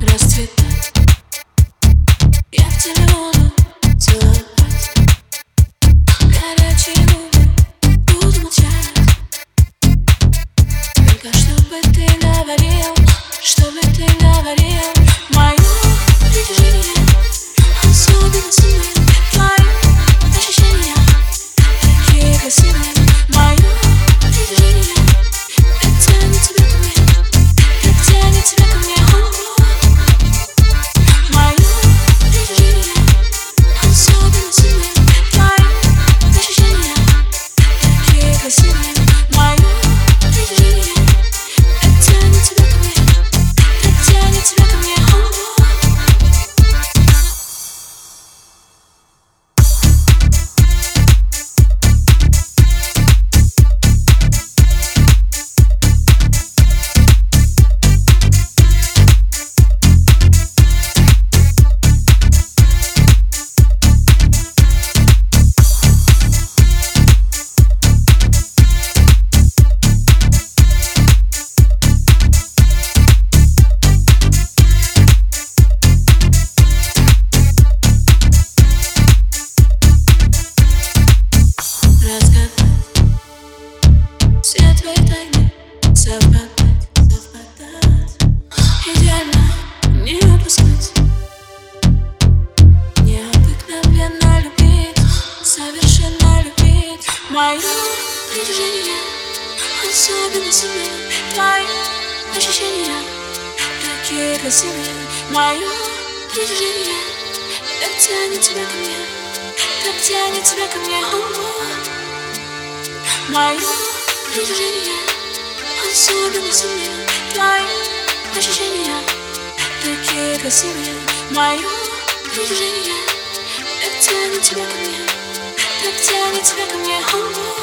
расцветать Я к тебе буду целовать Горячие губы молчать Только чтобы ты говорил, чтобы ты говорил. нашей тайны совпадать, совпадать Идеально не упускать. Необыкновенно любить, совершенно любить Мое притяжение, особенно себя Твои ощущения, такие красивые Мое притяжение, так тянет тебя ко мне Так тянет тебя ко мне, о-о-о Мое Притяжение, особенно сильные Твои ощущения, такие красивые Мое притяжение, так тянет тебя ко мне Так тянет тебя ко мне, о -о -о.